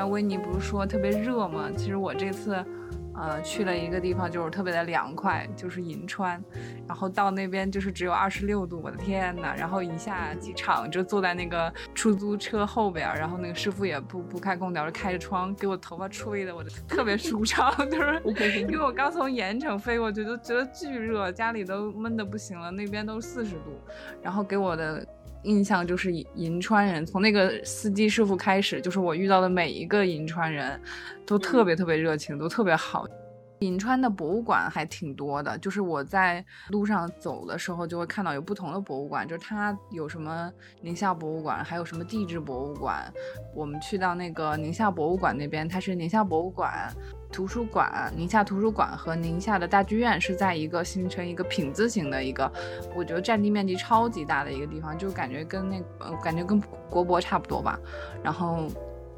边维尼不是说特别热吗？其实我这次。呃，去了一个地方，就是特别的凉快，就是银川，然后到那边就是只有二十六度，我的天呐！然后一下机场就坐在那个出租车后边，然后那个师傅也不不开空调，就开着窗给我头发吹的，我就特别舒畅，就是因为我刚从盐城飞过去，就觉得巨热，家里都闷的不行了，那边都四十度，然后给我的印象就是银川人，从那个司机师傅开始，就是我遇到的每一个银川人都特别特别热情，都特别好。银川的博物馆还挺多的，就是我在路上走的时候就会看到有不同的博物馆，就是它有什么宁夏博物馆，还有什么地质博物馆。我们去到那个宁夏博物馆那边，它是宁夏博物馆、图书馆、宁夏图书馆和宁夏的大剧院是在一个形成一个品字形的一个，我觉得占地面积超级大的一个地方，就感觉跟那呃感觉跟国博差不多吧。然后。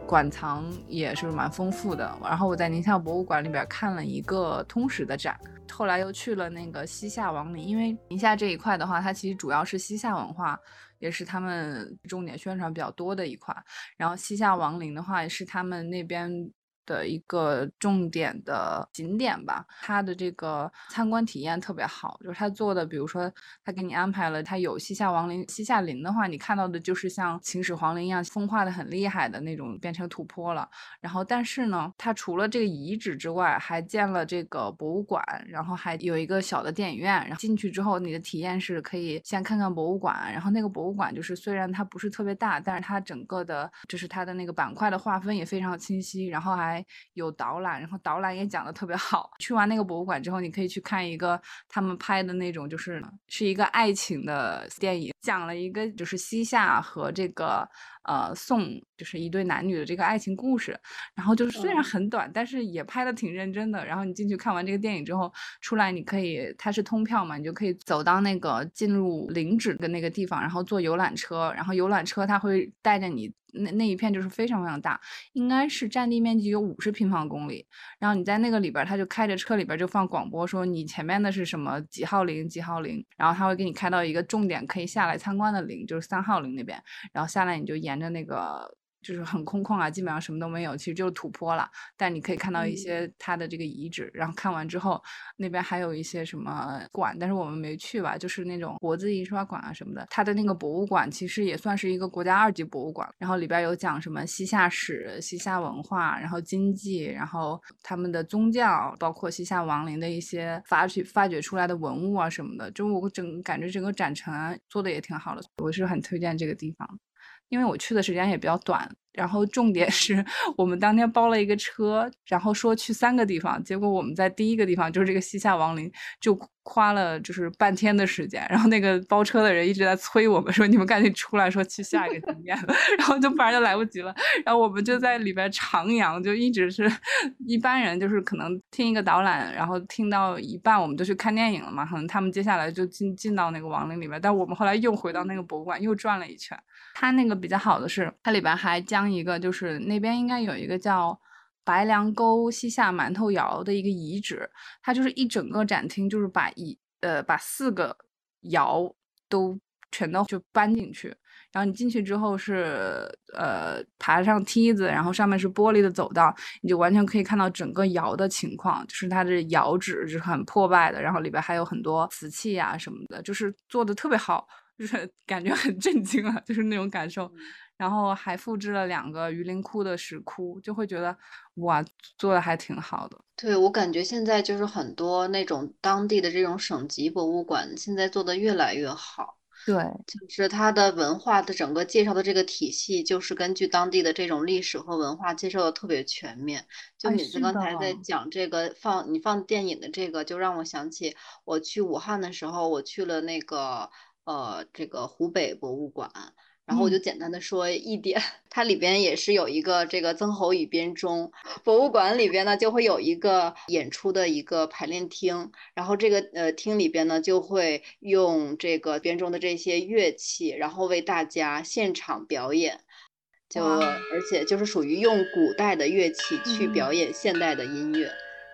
馆藏也是蛮丰富的，然后我在宁夏博物馆里边看了一个通史的展，后来又去了那个西夏王陵，因为宁夏这一块的话，它其实主要是西夏文化，也是他们重点宣传比较多的一块，然后西夏王陵的话，也是他们那边。的一个重点的景点吧，它的这个参观体验特别好，就是他做的，比如说他给你安排了，他有西夏王陵、西夏陵的话，你看到的就是像秦始皇陵一样风化的很厉害的那种，变成土坡了。然后，但是呢，它除了这个遗址之外，还建了这个博物馆，然后还有一个小的电影院。然后进去之后，你的体验是可以先看看博物馆，然后那个博物馆就是虽然它不是特别大，但是它整个的，就是它的那个板块的划分也非常清晰，然后还。还有导览，然后导览也讲的特别好。去完那个博物馆之后，你可以去看一个他们拍的那种，就是是一个爱情的电影，讲了一个就是西夏和这个。呃，宋就是一对男女的这个爱情故事，然后就是虽然很短，但是也拍的挺认真的。然后你进去看完这个电影之后出来，你可以它是通票嘛，你就可以走到那个进入陵址的那个地方，然后坐游览车，然后游览车它会带着你那那一片就是非常非常大，应该是占地面积有五十平方公里。然后你在那个里边，他就开着车里边就放广播说你前面的是什么几号陵几号陵，然后他会给你开到一个重点可以下来参观的陵，就是三号陵那边，然后下来你就。沿着那个就是很空旷啊，基本上什么都没有，其实就是土坡了。但你可以看到一些它的这个遗址，然后看完之后，那边还有一些什么馆，但是我们没去吧，就是那种国字印刷馆啊什么的。它的那个博物馆其实也算是一个国家二级博物馆，然后里边有讲什么西夏史、西夏文化，然后经济，然后他们的宗教，包括西夏王陵的一些发掘发掘出来的文物啊什么的。就我整感觉整个展陈做的也挺好的，我是很推荐这个地方。因为我去的时间也比较短。然后重点 是我们当天包了一个车，然后说去三个地方，结果我们在第一个地方就是这个西夏王陵，就花了就是半天的时间。然后那个包车的人一直在催我们说：“你们赶紧出来，说去下一个景点。”然后就不然就来不及了。然后我们就在里边徜徉，就一直是一般人就是可能听一个导览，然后听到一半我们就去看电影了嘛。可能他们接下来就进进到那个王陵里面，但我们后来又回到那个博物馆又转了一圈。它那个比较好的是，它里边还将一个就是那边应该有一个叫白梁沟西夏馒头窑的一个遗址，它就是一整个展厅，就是把一呃把四个窑都全都就搬进去，然后你进去之后是呃爬上梯子，然后上面是玻璃的走道，你就完全可以看到整个窑的情况，就是它的窑址是很破败的，然后里边还有很多瓷器啊什么的，就是做的特别好，就是感觉很震惊啊，就是那种感受。然后还复制了两个榆林窟的石窟，就会觉得哇，做的还挺好的。对我感觉现在就是很多那种当地的这种省级博物馆，现在做的越来越好。对，就是它的文化的整个介绍的这个体系，就是根据当地的这种历史和文化介绍的特别全面。就你刚才在讲这个放你放电影的这个，就让我想起我去武汉的时候，我去了那个呃这个湖北博物馆。然后我就简单的说一点，它里边也是有一个这个曾侯乙编钟。博物馆里边呢，就会有一个演出的一个排练厅，然后这个呃厅里边呢就会用这个编钟的这些乐器，然后为大家现场表演，就而且就是属于用古代的乐器去表演现代的音乐，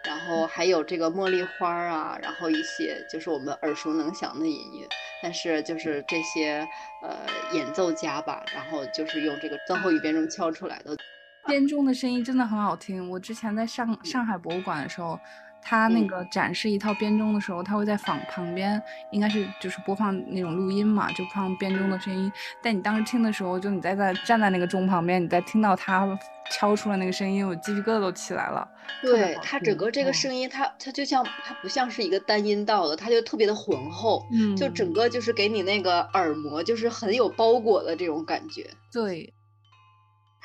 然后还有这个茉莉花啊，然后一些就是我们耳熟能详的音乐。但是就是这些呃演奏家吧，然后就是用这个最后一遍钟敲出来的。编钟的声音真的很好听。我之前在上上海博物馆的时候。他那个展示一套编钟的时候，他会在仿旁边，应该是就是播放那种录音嘛，就放编钟的声音。但你当时听的时候，就你在在站在那个钟旁边，你在听到他敲出了那个声音，我鸡皮疙瘩都起来了。对他整个这个声音，它它就像它不像是一个单音道的，它就特别的浑厚，嗯，就整个就是给你那个耳膜就是很有包裹的这种感觉。对。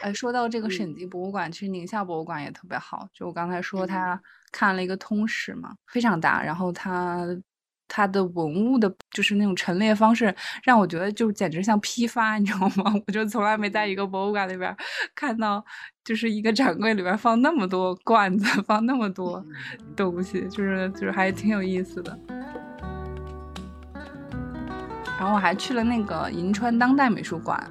哎，说到这个省级博物馆，其实宁夏博物馆也特别好。就我刚才说，他看了一个通史嘛，非常大。然后他他的文物的，就是那种陈列方式，让我觉得就简直像批发，你知道吗？我就从来没在一个博物馆里边看到，就是一个展柜里边放那么多罐子，放那么多东西，就是就是还挺有意思的。然后我还去了那个银川当代美术馆。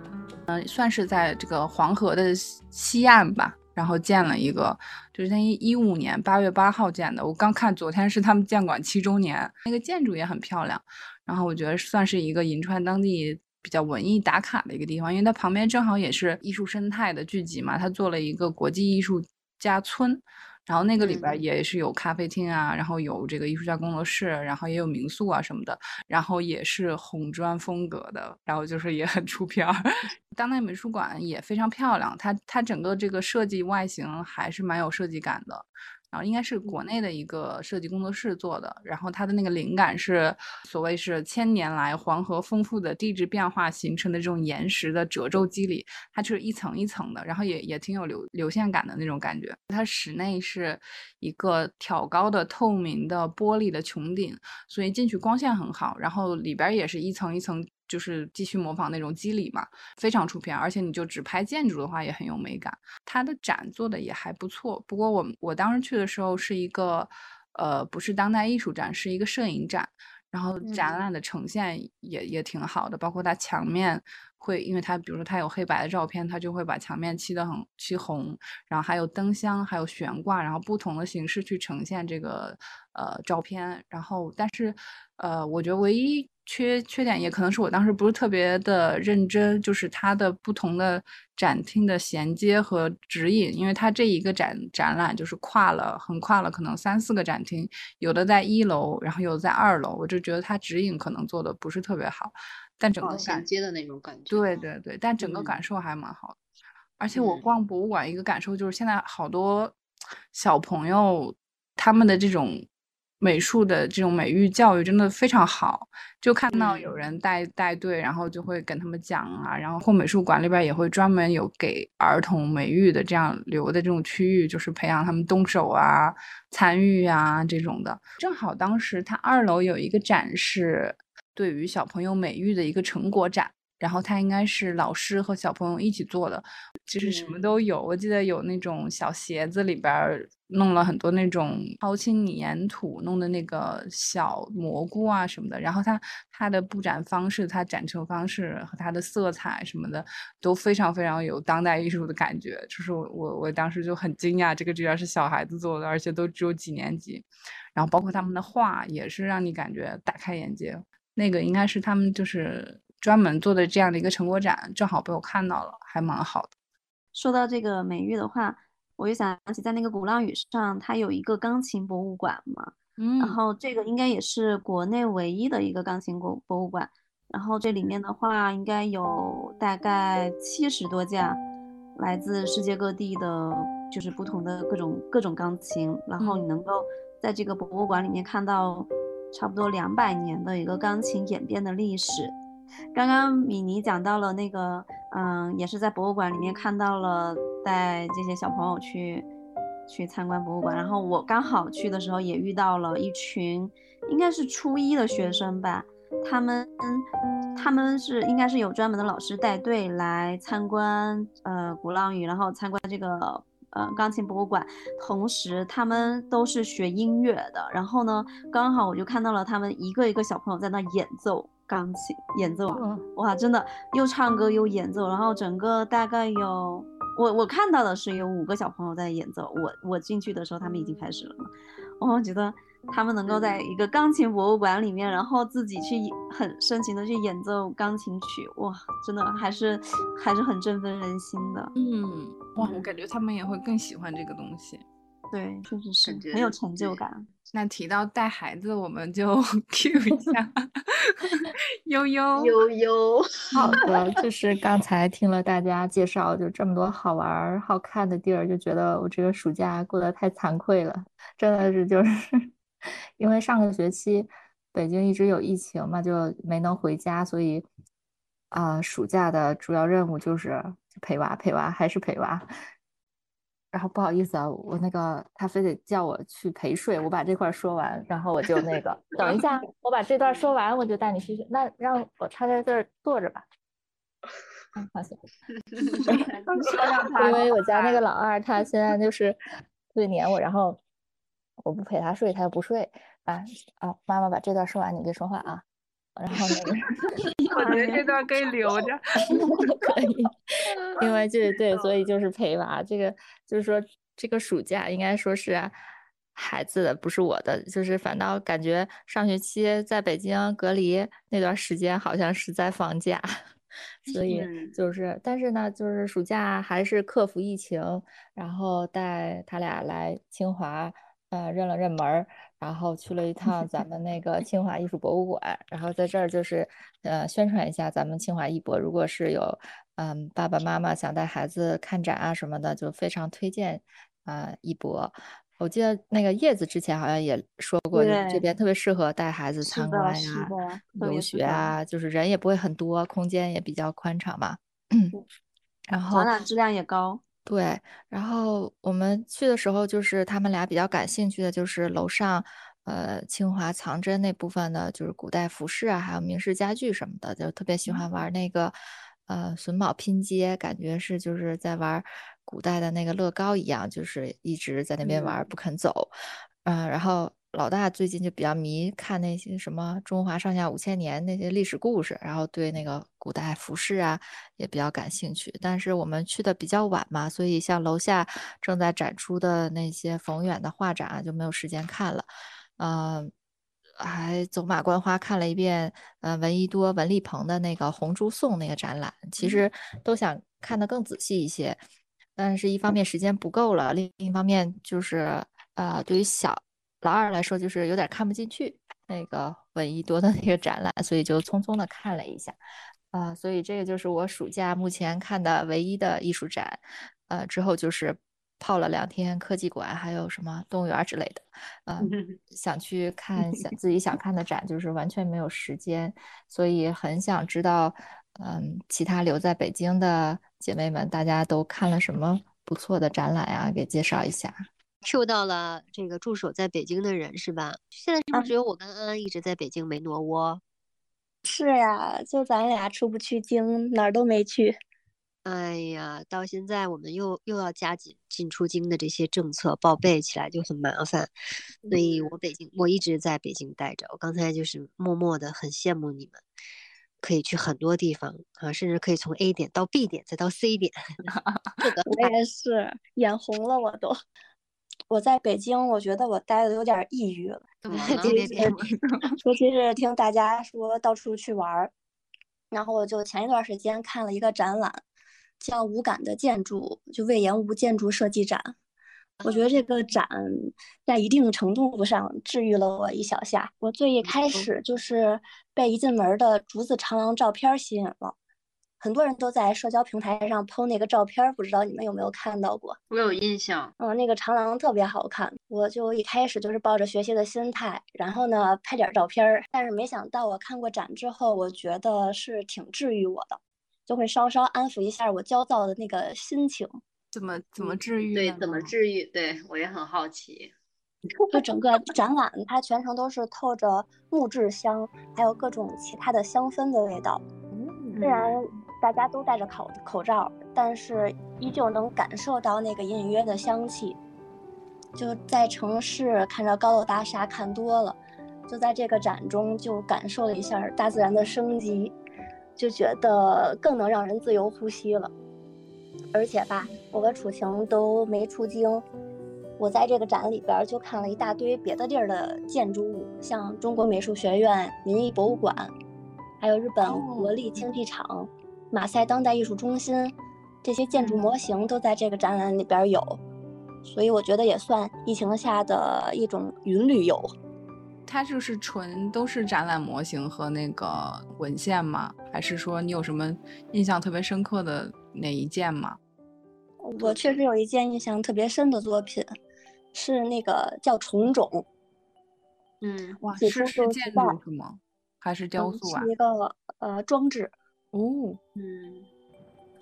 嗯，算是在这个黄河的西岸吧，然后建了一个，就是在一一五年八月八号建的。我刚看，昨天是他们建馆七周年，那个建筑也很漂亮。然后我觉得算是一个银川当地比较文艺打卡的一个地方，因为它旁边正好也是艺术生态的聚集嘛，它做了一个国际艺术家村。然后那个里边也是有咖啡厅啊，然后有这个艺术家工作室，然后也有民宿啊什么的，然后也是红砖风格的，然后就是也很出片儿。当代美术馆也非常漂亮，它它整个这个设计外形还是蛮有设计感的。然后应该是国内的一个设计工作室做的，然后它的那个灵感是所谓是千年来黄河丰富的地质变化形成的这种岩石的褶皱肌理，它就是一层一层的，然后也也挺有流流线感的那种感觉。它室内是一个挑高的透明的玻璃的穹顶，所以进去光线很好，然后里边也是一层一层。就是继续模仿那种肌理嘛，非常出片，而且你就只拍建筑的话也很有美感。它的展做的也还不错，不过我我当时去的时候是一个，呃，不是当代艺术展，是一个摄影展，然后展览的呈现也也挺好的，包括它墙面会，因为它比如说它有黑白的照片，它就会把墙面漆的很漆红，然后还有灯箱，还有悬挂，然后不同的形式去呈现这个呃照片，然后但是呃，我觉得唯一。缺缺点也可能是我当时不是特别的认真，就是它的不同的展厅的衔接和指引，因为它这一个展展览就是跨了横跨了可能三四个展厅，有的在一楼，然后有的在二楼，我就觉得它指引可能做的不是特别好，但整个衔接的那种感觉，对对对，但整个感受还蛮好的。而且我逛博物馆一个感受就是现在好多小朋友他们的这种。美术的这种美育教育真的非常好，就看到有人带带队，然后就会跟他们讲啊，然后或美术馆里边也会专门有给儿童美育的这样留的这种区域，就是培养他们动手啊、参与啊这种的。正好当时他二楼有一个展示，对于小朋友美育的一个成果展。然后他应该是老师和小朋友一起做的，其实什么都有。我记得有那种小鞋子里边弄了很多那种超轻粘土弄的那个小蘑菇啊什么的。然后他他的布展方式、他展成方式和他的色彩什么的都非常非常有当代艺术的感觉。就是我我我当时就很惊讶，这个居然是小孩子做的，而且都只有几年级。然后包括他们的画也是让你感觉大开眼界。那个应该是他们就是。专门做的这样的一个成果展，正好被我看到了，还蛮好的。说到这个美育的话，我就想起在那个鼓浪屿上，它有一个钢琴博物馆嘛，嗯，然后这个应该也是国内唯一的一个钢琴博博物馆。然后这里面的话，应该有大概七十多架来自世界各地的，就是不同的各种各种钢琴。然后你能够在这个博物馆里面看到差不多两百年的一个钢琴演变的历史。刚刚米妮讲到了那个，嗯，也是在博物馆里面看到了带这些小朋友去去参观博物馆，然后我刚好去的时候也遇到了一群，应该是初一的学生吧，他们他们是应该是有专门的老师带队来参观，呃，鼓浪屿，然后参观这个呃钢琴博物馆，同时他们都是学音乐的，然后呢，刚好我就看到了他们一个一个小朋友在那演奏。钢琴演奏，哇，真的又唱歌又演奏，然后整个大概有我我看到的是有五个小朋友在演奏，我我进去的时候他们已经开始了，我觉得他们能够在一个钢琴博物馆里面，然后自己去很深情的去演奏钢琴曲，哇，真的还是还是很振奋人心的，嗯。哇，我感觉他们也会更喜欢这个东西。对，确实是很有成就感。那提到带孩子，我们就 Q 一下悠 悠悠悠。好的，就是刚才听了大家介绍，就这么多好玩好看的地儿，就觉得我这个暑假过得太惭愧了。真的是，就是因为上个学期北京一直有疫情嘛，就没能回家，所以啊，暑假的主要任务就是陪娃，陪娃还是陪娃。然后不好意思啊，我那个他非得叫我去陪睡，我把这块说完，然后我就那个等一下，我把这段说完，我就带你去。那让我他在这儿坐着吧。嗯，放心。因为我家那个老二他现在就是特别黏我，然后我不陪他睡，他又不睡。啊啊，妈妈把这段说完，你别说话啊。然后那个，我觉得这段可以留着，可以，因为这对，所以就是陪娃，这个就是说这个暑假应该说是孩子的，不是我的，就是反倒感觉上学期在北京隔离那段时间好像是在放假，所以就是，但是呢，就是暑假还是克服疫情，然后带他俩来清华，呃，认了认门儿。然后去了一趟咱们那个清华艺术博物馆，然后在这儿就是呃宣传一下咱们清华艺博。如果是有嗯爸爸妈妈想带孩子看展啊什么的，就非常推荐啊艺博。我记得那个叶子之前好像也说过，这边特别适合带孩子参观呀、游学啊，就是人也不会很多，空间也比较宽敞嘛。然后展览质量也高。对，然后我们去的时候，就是他们俩比较感兴趣的，就是楼上，呃，清华藏珍那部分的，就是古代服饰啊，还有明式家具什么的，就特别喜欢玩那个，呃，榫卯拼接，感觉是就是在玩古代的那个乐高一样，就是一直在那边玩不肯走，嗯，然后。老大最近就比较迷看那些什么中华上下五千年那些历史故事，然后对那个古代服饰啊也比较感兴趣。但是我们去的比较晚嘛，所以像楼下正在展出的那些冯远的画展啊就没有时间看了。嗯，还走马观花看了一遍，呃，闻一多、文立鹏的那个《红猪颂》那个展览，其实都想看得更仔细一些，但是一方面时间不够了，另一方面就是呃，对于小。老二来说就是有点看不进去那个 闻一多的那个展览，所以就匆匆的看了一下，啊，所以这个就是我暑假目前看的唯一的艺术展，呃，之后就是泡了两天科技馆，还有什么动物园之类的，嗯，想去看想 自己想看的展，就是完全没有时间，所以很想知道，嗯，其他留在北京的姐妹们，大家都看了什么不错的展览呀？给介绍一下。Q 到了这个驻守在北京的人是吧？现在是不是只有我跟安安一直在北京没挪窝？是呀，就咱俩出不去京，哪儿都没去。哎呀，到现在我们又又要加紧进出京的这些政策，报备起来就很麻烦。所以我北京我一直在北京待着。我刚才就是默默的很羡慕你们，可以去很多地方啊，甚至可以从 A 点到 B 点再到 C 点。我也是，眼红了，我都。我在北京，我觉得我待的有点抑郁了。对对对，尤其是听大家说到处去玩儿，然后我就前一段时间看了一个展览，叫《无感的建筑》，就魏延吴建筑设计展。我觉得这个展在一定程度上治愈了我一小下。我最一开始就是被一进门的竹子长廊照片吸引了。很多人都在社交平台上 PO 那个照片，不知道你们有没有看到过？我有印象，嗯，那个长廊特别好看。我就一开始就是抱着学习的心态，然后呢拍点照片，但是没想到我看过展之后，我觉得是挺治愈我的，就会稍稍安抚一下我焦躁的那个心情。怎么怎么治愈？对，怎么治愈？对我也很好奇。就整个展览，它全程都是透着木质香，还有各种其他的香氛的味道。嗯，虽然。大家都戴着口口罩，但是依旧能感受到那个隐隐约的香气。就在城市看着高楼大厦看多了，就在这个展中就感受了一下大自然的生机，就觉得更能让人自由呼吸了。而且吧，我和楚晴都没出京，我在这个展里边就看了一大堆别的地儿的建筑物，像中国美术学院、民艺博物馆，还有日本国立竞技场。马赛当代艺术中心，这些建筑模型都在这个展览里边有，所以我觉得也算疫情下的一种云旅游。它就是纯都是展览模型和那个文献吗？还是说你有什么印象特别深刻的哪一件吗？我确实有一件印象特别深的作品，是那个叫虫种。嗯，哇，是是建筑是吗？还是雕塑啊？是一个呃装置。哦，嗯，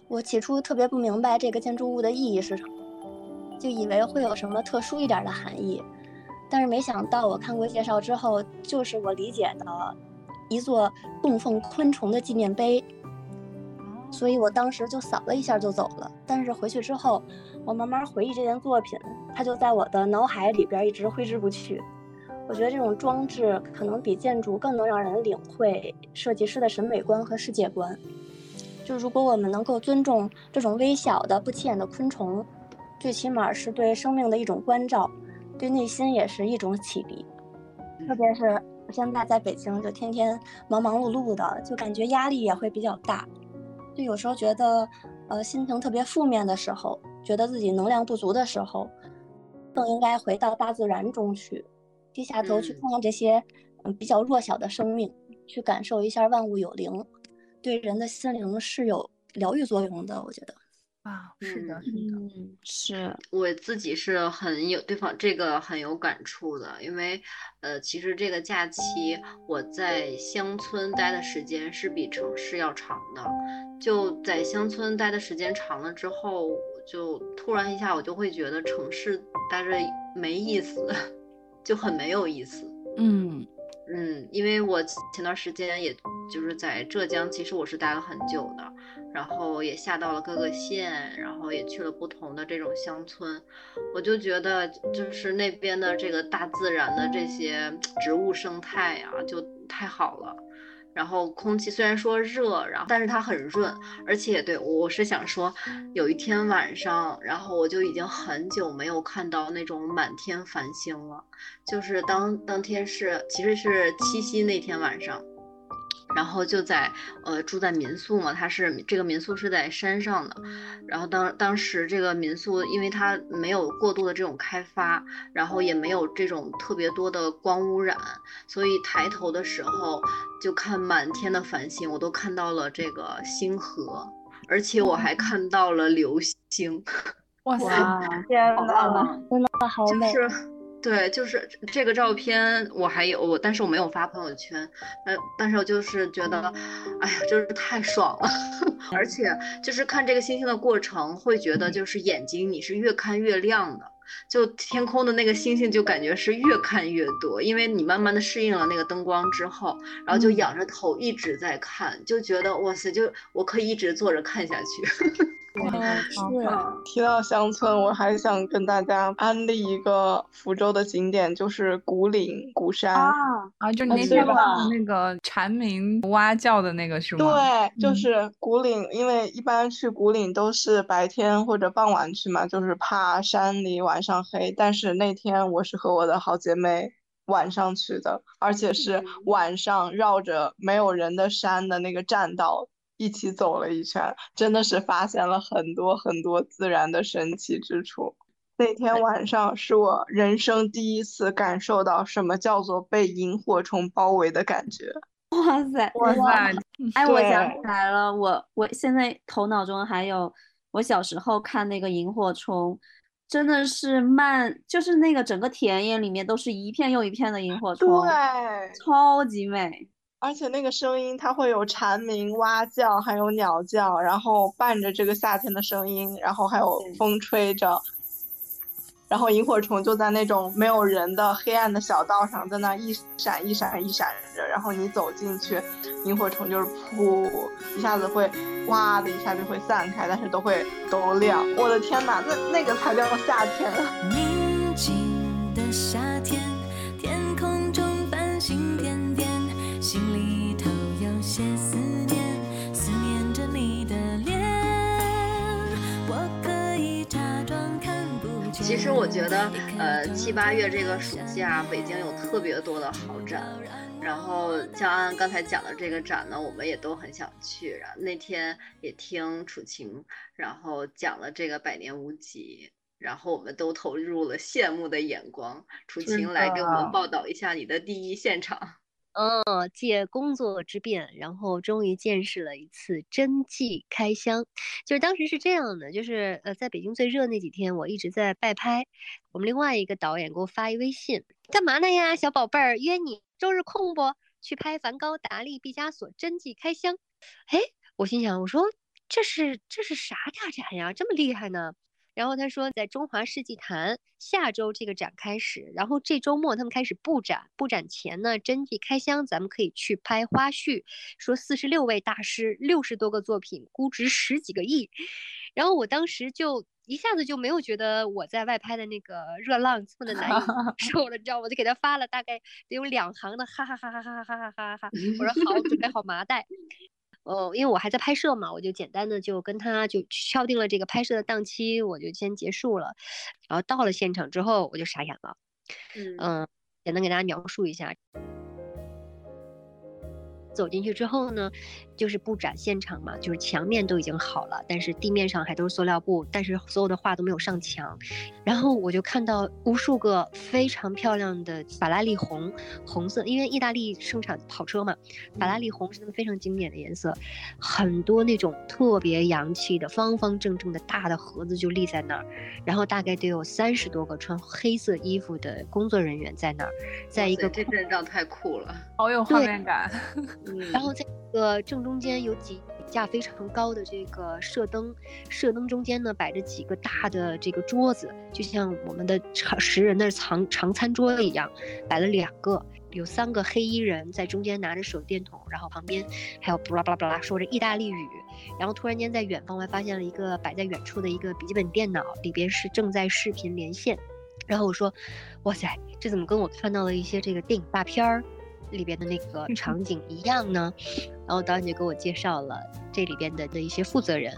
我起初特别不明白这个建筑物的意义是什么，就以为会有什么特殊一点的含义，但是没想到我看过介绍之后，就是我理解的一座供奉昆虫的纪念碑。所以我当时就扫了一下就走了。但是回去之后，我慢慢回忆这件作品，它就在我的脑海里边一直挥之不去。我觉得这种装置可能比建筑更能让人领会设计师的审美观和世界观。就如果我们能够尊重这种微小的、不起眼的昆虫，最起码是对生命的一种关照，对内心也是一种启迪。特别是我现在在北京，就天天忙忙碌碌的，就感觉压力也会比较大。就有时候觉得，呃，心情特别负面的时候，觉得自己能量不足的时候，更应该回到大自然中去。低下头去看看这些，嗯，比较弱小的生命，去感受一下万物有灵，对人的心灵是有疗愈作用的。我觉得，啊，是的，是的，嗯是我自己是很有对方这个很有感触的，因为，呃，其实这个假期我在乡村待的时间是比城市要长的，就在乡村待的时间长了之后，我就突然一下我就会觉得城市待着没意思。就很没有意思，嗯嗯，因为我前段时间也就是在浙江，其实我是待了很久的，然后也下到了各个县，然后也去了不同的这种乡村，我就觉得就是那边的这个大自然的这些植物生态啊，就太好了。然后空气虽然说热，然后但是它很润，而且对我是想说，有一天晚上，然后我就已经很久没有看到那种满天繁星了，就是当当天是其实是七夕那天晚上。然后就在呃住在民宿嘛，它是这个民宿是在山上的，然后当当时这个民宿因为它没有过度的这种开发，然后也没有这种特别多的光污染，所以抬头的时候就看满天的繁星，我都看到了这个星河，而且我还看到了流星，哇塞，天呐，真的好美。对，就是这个照片我还有我，但是我没有发朋友圈。呃，但是我就是觉得，哎呀，就是太爽了。而且就是看这个星星的过程，会觉得就是眼睛你是越看越亮的，就天空的那个星星就感觉是越看越多，因为你慢慢的适应了那个灯光之后，然后就仰着头一直在看，就觉得哇塞，就我可以一直坐着看下去。是啊，提到乡村，我还想跟大家安利一个福州的景点，就是古岭古山啊啊，就那天那个蝉鸣蛙叫的那个是吗？对，就是古岭，因为一般去古岭都是白天或者傍晚去嘛，就是怕山里晚上黑。但是那天我是和我的好姐妹晚上去的，而且是晚上绕着没有人的山的那个栈道。一起走了一圈，真的是发现了很多很多自然的神奇之处。那天晚上是我人生第一次感受到什么叫做被萤火虫包围的感觉。哇塞，哇塞！哎，我想起来了，我我现在头脑中还有我小时候看那个萤火虫，真的是漫，就是那个整个田野里面都是一片又一片的萤火虫，对，超级美。而且那个声音，它会有蝉鸣、蛙叫，还有鸟叫，然后伴着这个夏天的声音，然后还有风吹着，然后萤火虫就在那种没有人的黑暗的小道上，在那一闪一闪一闪着，然后你走进去，萤火虫就是噗，一下子会哇的一下就会散开，但是都会都亮。我的天哪，那那个才叫夏天。宁静的夏实我觉得，呃，七八月这个暑假，北京有特特别多的好展。然后像安安刚才讲的这个展呢，我们也都很想去。然后那天也听楚晴，然后讲了这个百年无极，然后我们都投入了羡慕的眼光。楚晴来给我们报道一下你的第一现场。嗯，借工作之便，然后终于见识了一次真迹开箱。就是当时是这样的，就是呃，在北京最热那几天，我一直在拜拍。我们另外一个导演给我发一微信，干嘛呢呀，小宝贝儿，约你周日空不？去拍梵高、达利、毕加索真迹开箱。哎，我心想，我说这是这是啥大展呀，这么厉害呢？然后他说，在中华世纪坛下周这个展开始，然后这周末他们开始布展，布展前呢，真迹开箱，咱们可以去拍花絮。说四十六位大师，六十多个作品，估值十几个亿。然后我当时就一下子就没有觉得我在外拍的那个热浪这么的难 受了，你知道，我就给他发了大概得有两行的哈哈哈哈哈哈哈哈哈哈。我说好，准备好麻袋。哦，因为我还在拍摄嘛，我就简单的就跟他就敲定了这个拍摄的档期，我就先结束了。然后到了现场之后，我就傻眼了。嗯，简单给大家描述一下。走进去之后呢，就是布展现场嘛，就是墙面都已经好了，但是地面上还都是塑料布，但是所有的画都没有上墙。然后我就看到无数个非常漂亮的法拉利红，红色，因为意大利生产跑车嘛，法拉利红是他们非常经典的颜色。很多那种特别洋气的方方正正的大的盒子就立在那儿，然后大概得有三十多个穿黑色衣服的工作人员在那儿，在一个这阵仗太酷了，好有画面感。然后在这个正中间有几架非常高的这个射灯，射灯中间呢摆着几个大的这个桌子，就像我们的长十人的长长餐桌一样，摆了两个，有三个黑衣人在中间拿着手电筒，然后旁边还有巴拉巴拉巴拉说着意大利语，然后突然间在远方还发现了一个摆在远处的一个笔记本电脑，里边是正在视频连线，然后我说，哇塞，这怎么跟我看到了一些这个电影大片儿？里边的那个场景一样呢，然后导演就给我介绍了这里边的的一些负责人。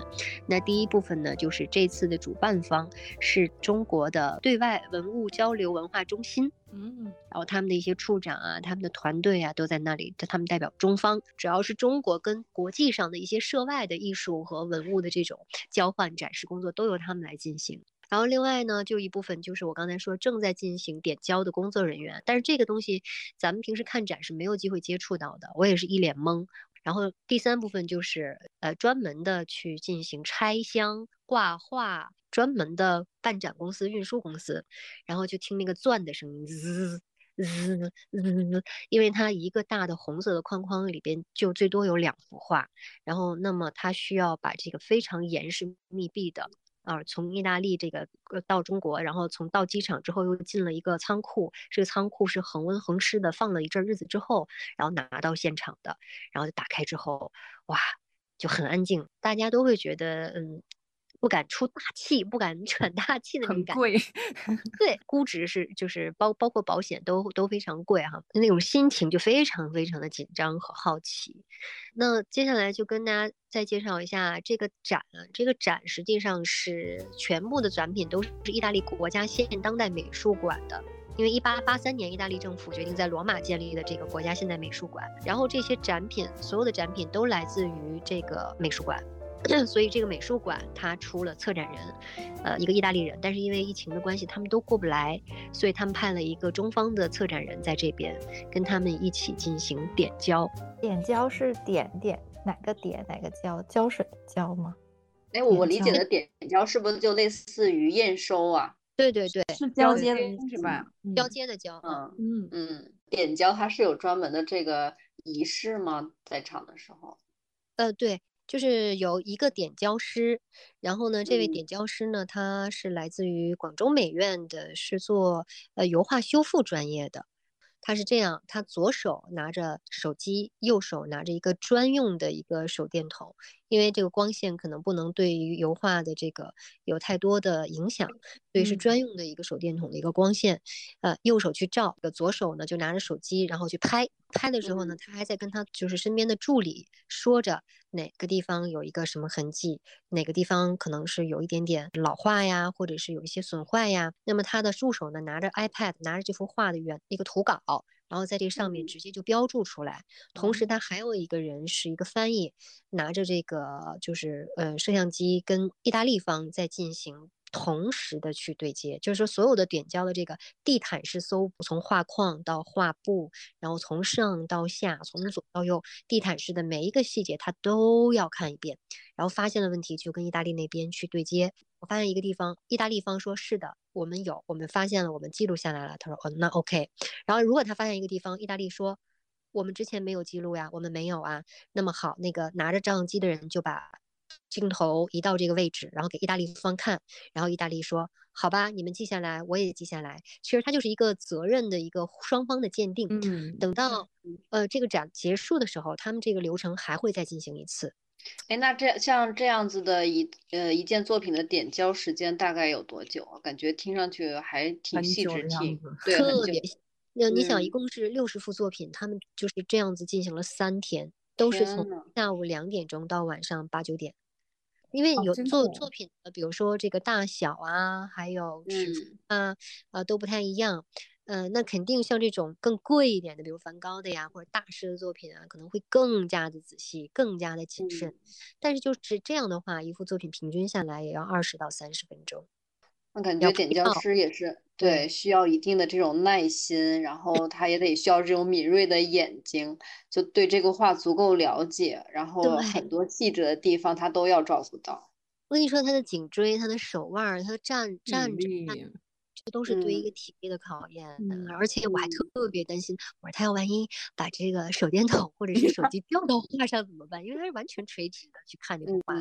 那第一部分呢，就是这次的主办方是中国的对外文物交流文化中心，嗯，然后他们的一些处长啊，他们的团队啊都在那里，他们代表中方，主要是中国跟国际上的一些涉外的艺术和文物的这种交换展示工作都由他们来进行。然后另外呢，就一部分就是我刚才说正在进行点胶的工作人员，但是这个东西咱们平时看展是没有机会接触到的，我也是一脸懵。然后第三部分就是呃专门的去进行拆箱挂画，专门的办展公司、运输公司，然后就听那个钻的声音，滋滋滋，因为它一个大的红色的框框里边就最多有两幅画，然后那么它需要把这个非常严实密闭的。啊，从意大利这个到中国，然后从到机场之后又进了一个仓库，这个仓库是恒温恒湿的，放了一阵日子之后，然后拿到现场的，然后就打开之后，哇，就很安静，大家都会觉得，嗯。不敢出大气，不敢喘大气的那种感觉。贵，对，估值是就是包包括保险都都非常贵哈，那种心情就非常非常的紧张和好奇。那接下来就跟大家再介绍一下这个展，这个展实际上是全部的展品都是意大利国家现当代美术馆的，因为一八八三年意大利政府决定在罗马建立的这个国家现代美术馆，然后这些展品所有的展品都来自于这个美术馆。所以这个美术馆它出了策展人，呃，一个意大利人，但是因为疫情的关系，他们都过不来，所以他们派了一个中方的策展人在这边，跟他们一起进行点胶。点胶是点点哪个点哪个胶？胶水的胶吗？哎，我理解的点胶是不是就类似于验收啊？对对对，是交接的是吧？交接的交。嗯嗯嗯，点胶它是有专门的这个仪式吗？在场的时候？呃，对。就是有一个点胶师，然后呢，这位点胶师呢，他是来自于广州美院的，是做呃油画修复专业的。他是这样，他左手拿着手机，右手拿着一个专用的一个手电筒，因为这个光线可能不能对于油画的这个有太多的影响，所以是专用的一个手电筒的一个光线。呃，右手去照，左手呢就拿着手机，然后去拍。拍的时候呢，他还在跟他就是身边的助理说着哪个地方有一个什么痕迹，哪个地方可能是有一点点老化呀，或者是有一些损坏呀。那么他的助手呢，拿着 iPad，拿着这幅画的原那个图稿，然后在这上面直接就标注出来。同时，他还有一个人是一个翻译，拿着这个就是呃摄像机跟意大利方在进行。同时的去对接，就是说所有的点胶的这个地毯式搜，从画框到画布，然后从上到下，从左到右，地毯式的每一个细节他都要看一遍，然后发现了问题就跟意大利那边去对接。我发现一个地方，意大利方说是的，我们有，我们发现了，我们记录下来了。他说哦，那 OK。然后如果他发现一个地方，意大利说我们之前没有记录呀，我们没有啊。那么好，那个拿着照相机的人就把。镜头移到这个位置，然后给意大利方看，然后意大利说：“好吧，你们记下来，我也记下来。”其实它就是一个责任的一个双方的鉴定。嗯，等到呃这个展结束的时候，他们这个流程还会再进行一次。哎，那这像这样子的一呃一件作品的点交时间大概有多久啊？感觉听上去还挺细致，挺对，特别。那你想，一共是六十幅作品，他们就是这样子进行了三天，都是从下午两点钟到晚上八九点。因为有做作品的，比如说这个大小啊，还有尺寸啊，呃都不太一样。嗯，那肯定像这种更贵一点的，比如梵高的呀，或者大师的作品啊，可能会更加的仔细，更加的谨慎。但是就是这样的话，一幅作品平均下来也要二十到三十分钟。我感觉点胶师也是对，需要一定的这种耐心，然后他也得需要这种敏锐的眼睛，就对这个画足够了解，然后很多细致的地方他都要照顾到。我跟你说，他的颈椎、他的手腕、他的站站着。这都是对一个体力的考验，而且我还特别担心，我说他要万一把这个手电筒或者是手机掉到画上怎么办？因为他是完全垂直的去看这幅画，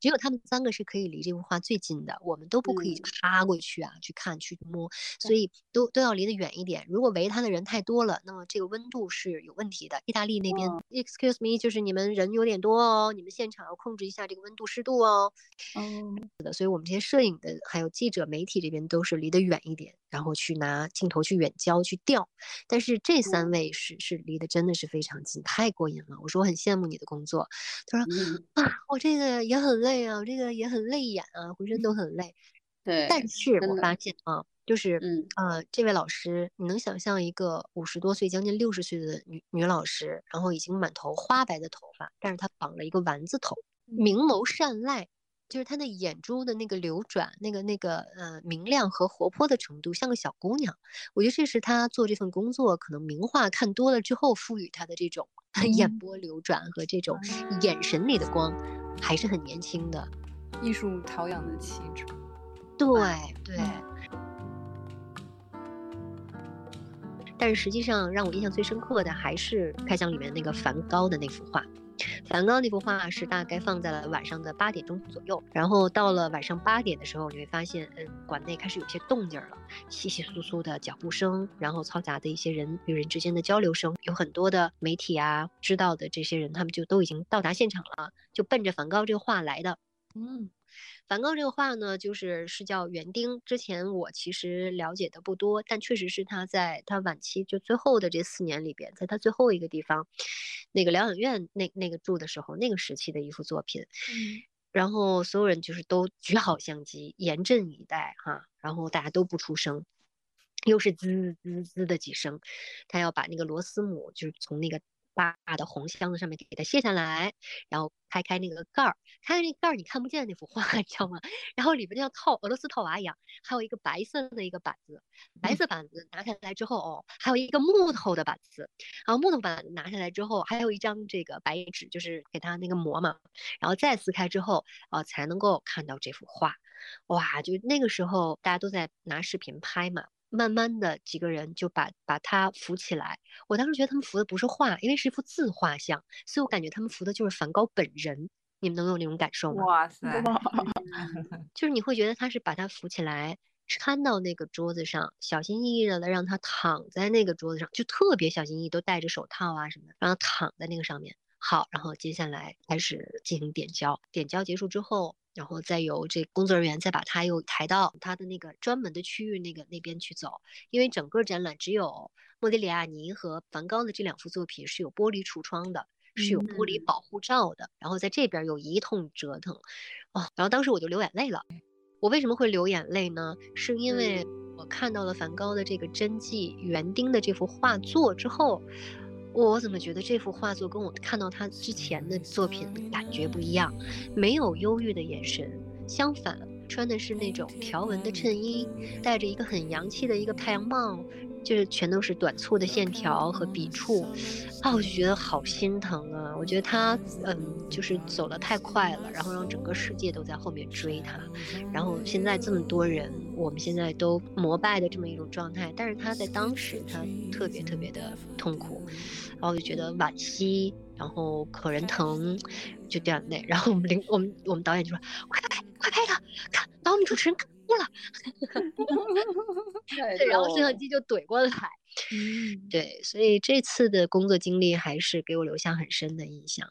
只有他们三个是可以离这幅画最近的，我们都不可以趴过去啊去看去摸，所以都都要离得远一点。如果围他的人太多了，那么这个温度是有问题的。意大利那边，excuse me，就是你们人有点多哦，你们现场要控制一下这个温度湿度哦。嗯，是的，所以我们这些摄影的还有记者媒体这边都是离得远。一点，然后去拿镜头去远焦去调，但是这三位是是离得真的是非常近，太过瘾了。我说我很羡慕你的工作，他说啊，我这个也很累啊，我这个也很累眼啊，浑身都很累。对，但是我发现啊，就是嗯呃，这位老师，你能想象一个五十多岁将近六十岁的女女老师，然后已经满头花白的头发，但是她绑了一个丸子头，明眸善睐。就是她的眼珠的那个流转，那个那个呃明亮和活泼的程度，像个小姑娘。我觉得这是她做这份工作可能名画看多了之后赋予她的这种眼波流转和这种眼神里的光，还是很年轻的，艺术陶养的气质。对对。但是实际上让我印象最深刻的还是开箱里面那个梵高的那幅画。梵高那幅画是大概放在了晚上的八点钟左右，然后到了晚上八点的时候，你会发现，嗯，馆内开始有些动静了，稀稀疏疏的脚步声，然后嘈杂的一些人与人之间的交流声，有很多的媒体啊，知道的这些人，他们就都已经到达现场了，就奔着梵高这个画来的，嗯。梵高这个画呢，就是是叫园丁。之前我其实了解的不多，但确实是他在他晚期就最后的这四年里边，在他最后一个地方，那个疗养院那那个住的时候，那个时期的一幅作品。嗯。然后所有人就是都举好相机，严阵以待哈。然后大家都不出声，又是滋滋滋的几声，他要把那个螺丝母就是从那个。大的红箱子上面给它卸下来，然后开开那个盖儿，开开那盖儿你看不见那幅画，你知道吗？然后里边像套俄罗斯套娃一样，还有一个白色的一个板子，白色板子拿下来之后哦，还有一个木头的板子，然后木头板拿下来之后，还有一张这个白纸，就是给它那个膜嘛，然后再撕开之后啊，才能够看到这幅画。哇，就那个时候大家都在拿视频拍嘛。慢慢的，几个人就把把他扶起来。我当时觉得他们扶的不是画，因为是一幅自画像，所以我感觉他们扶的就是梵高本人。你们能有那种感受吗？哇塞！就是你会觉得他是把他扶起来，搀到那个桌子上，小心翼翼的让他躺在那个桌子上，就特别小心翼翼，都戴着手套啊什么的，让他躺在那个上面。好，然后接下来开始进行点胶。点胶结束之后，然后再由这工作人员再把它又抬到它的那个专门的区域那个那边去走，因为整个展览只有莫迪里亚尼和梵高的这两幅作品是有玻璃橱窗的，是有玻璃保护罩的，然后在这边又一通折腾，哦，然后当时我就流眼泪了。我为什么会流眼泪呢？是因为我看到了梵高的这个真迹园丁的这幅画作之后。我怎么觉得这幅画作跟我看到他之前的作品感觉不一样？没有忧郁的眼神，相反，穿的是那种条纹的衬衣，戴着一个很洋气的一个太阳帽。就是全都是短促的线条和笔触，啊，我就觉得好心疼啊！我觉得他，嗯，就是走得太快了，然后让整个世界都在后面追他，然后现在这么多人，我们现在都膜拜的这么一种状态，但是他在当时他特别特别的痛苦，然后我就觉得惋惜，然后可人疼，就掉眼泪。然后我们领我们我们导演就说：“快拍，快拍他，看，把我们主持人看。”了，对，然后摄像机就怼过来，嗯，对，所以这次的工作经历还是给我留下很深的印象，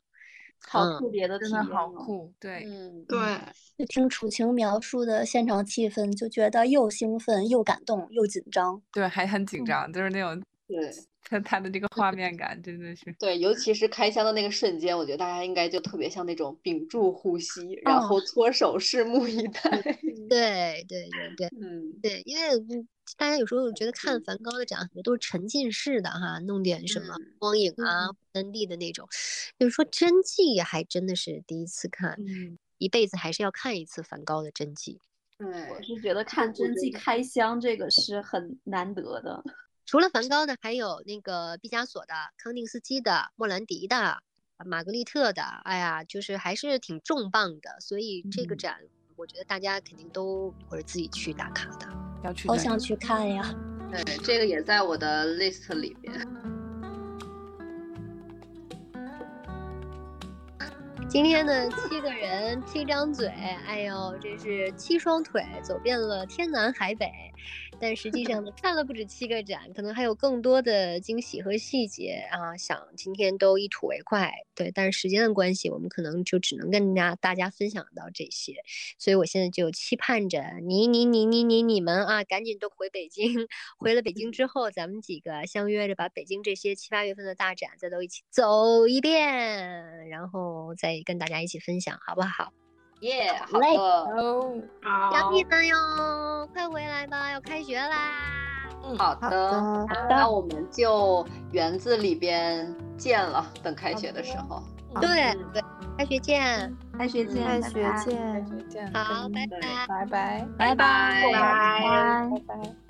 好特别的，真的好酷，对，嗯，对，就听楚晴描述的现场气氛，就觉得又兴奋又感动又紧张，对，还很紧张，就是那种对。他他的这个画面 感真的是对，尤其是开箱的那个瞬间，我觉得大家应该就特别像那种屏住呼吸，然后搓手拭目以待。对对对 对，嗯，对，因为大家有时候觉得看梵高的展很多都是沉浸式的哈，弄点什么光影啊、三 D 的那种，就是说真迹还真的是第一次看，一辈子还是要看一次梵高的真迹。对，我是觉得看真迹开箱这个是很难得的。除了梵高的，还有那个毕加索的、康定斯基的、莫兰迪的、玛格丽特的，哎呀，就是还是挺重磅的。所以这个展，我觉得大家肯定都或者自己去打卡的，要去，好想去看呀。对，这个也在我的 list 里边。今天的七个人，七张嘴，哎呦，这是七双腿，走遍了天南海北。但实际上呢，看了不止七个展，可能还有更多的惊喜和细节啊！想今天都一吐为快，对，但是时间的关系，我们可能就只能跟大家大家分享到这些。所以我现在就期盼着你你你你你你们啊，赶紧都回北京。回了北京之后，咱们几个相约着把北京这些七八月份的大展再都一起走一遍，然后再跟大家一起分享，好不好？耶，好嘞，好，杨幂们哟，快回来吧，要开学啦。嗯，好的，好的，那我们就园子里边见了，等开学的时候。对对，开学见，开学见，开学见，开学见。好，拜拜，拜拜，拜拜，拜拜，拜拜。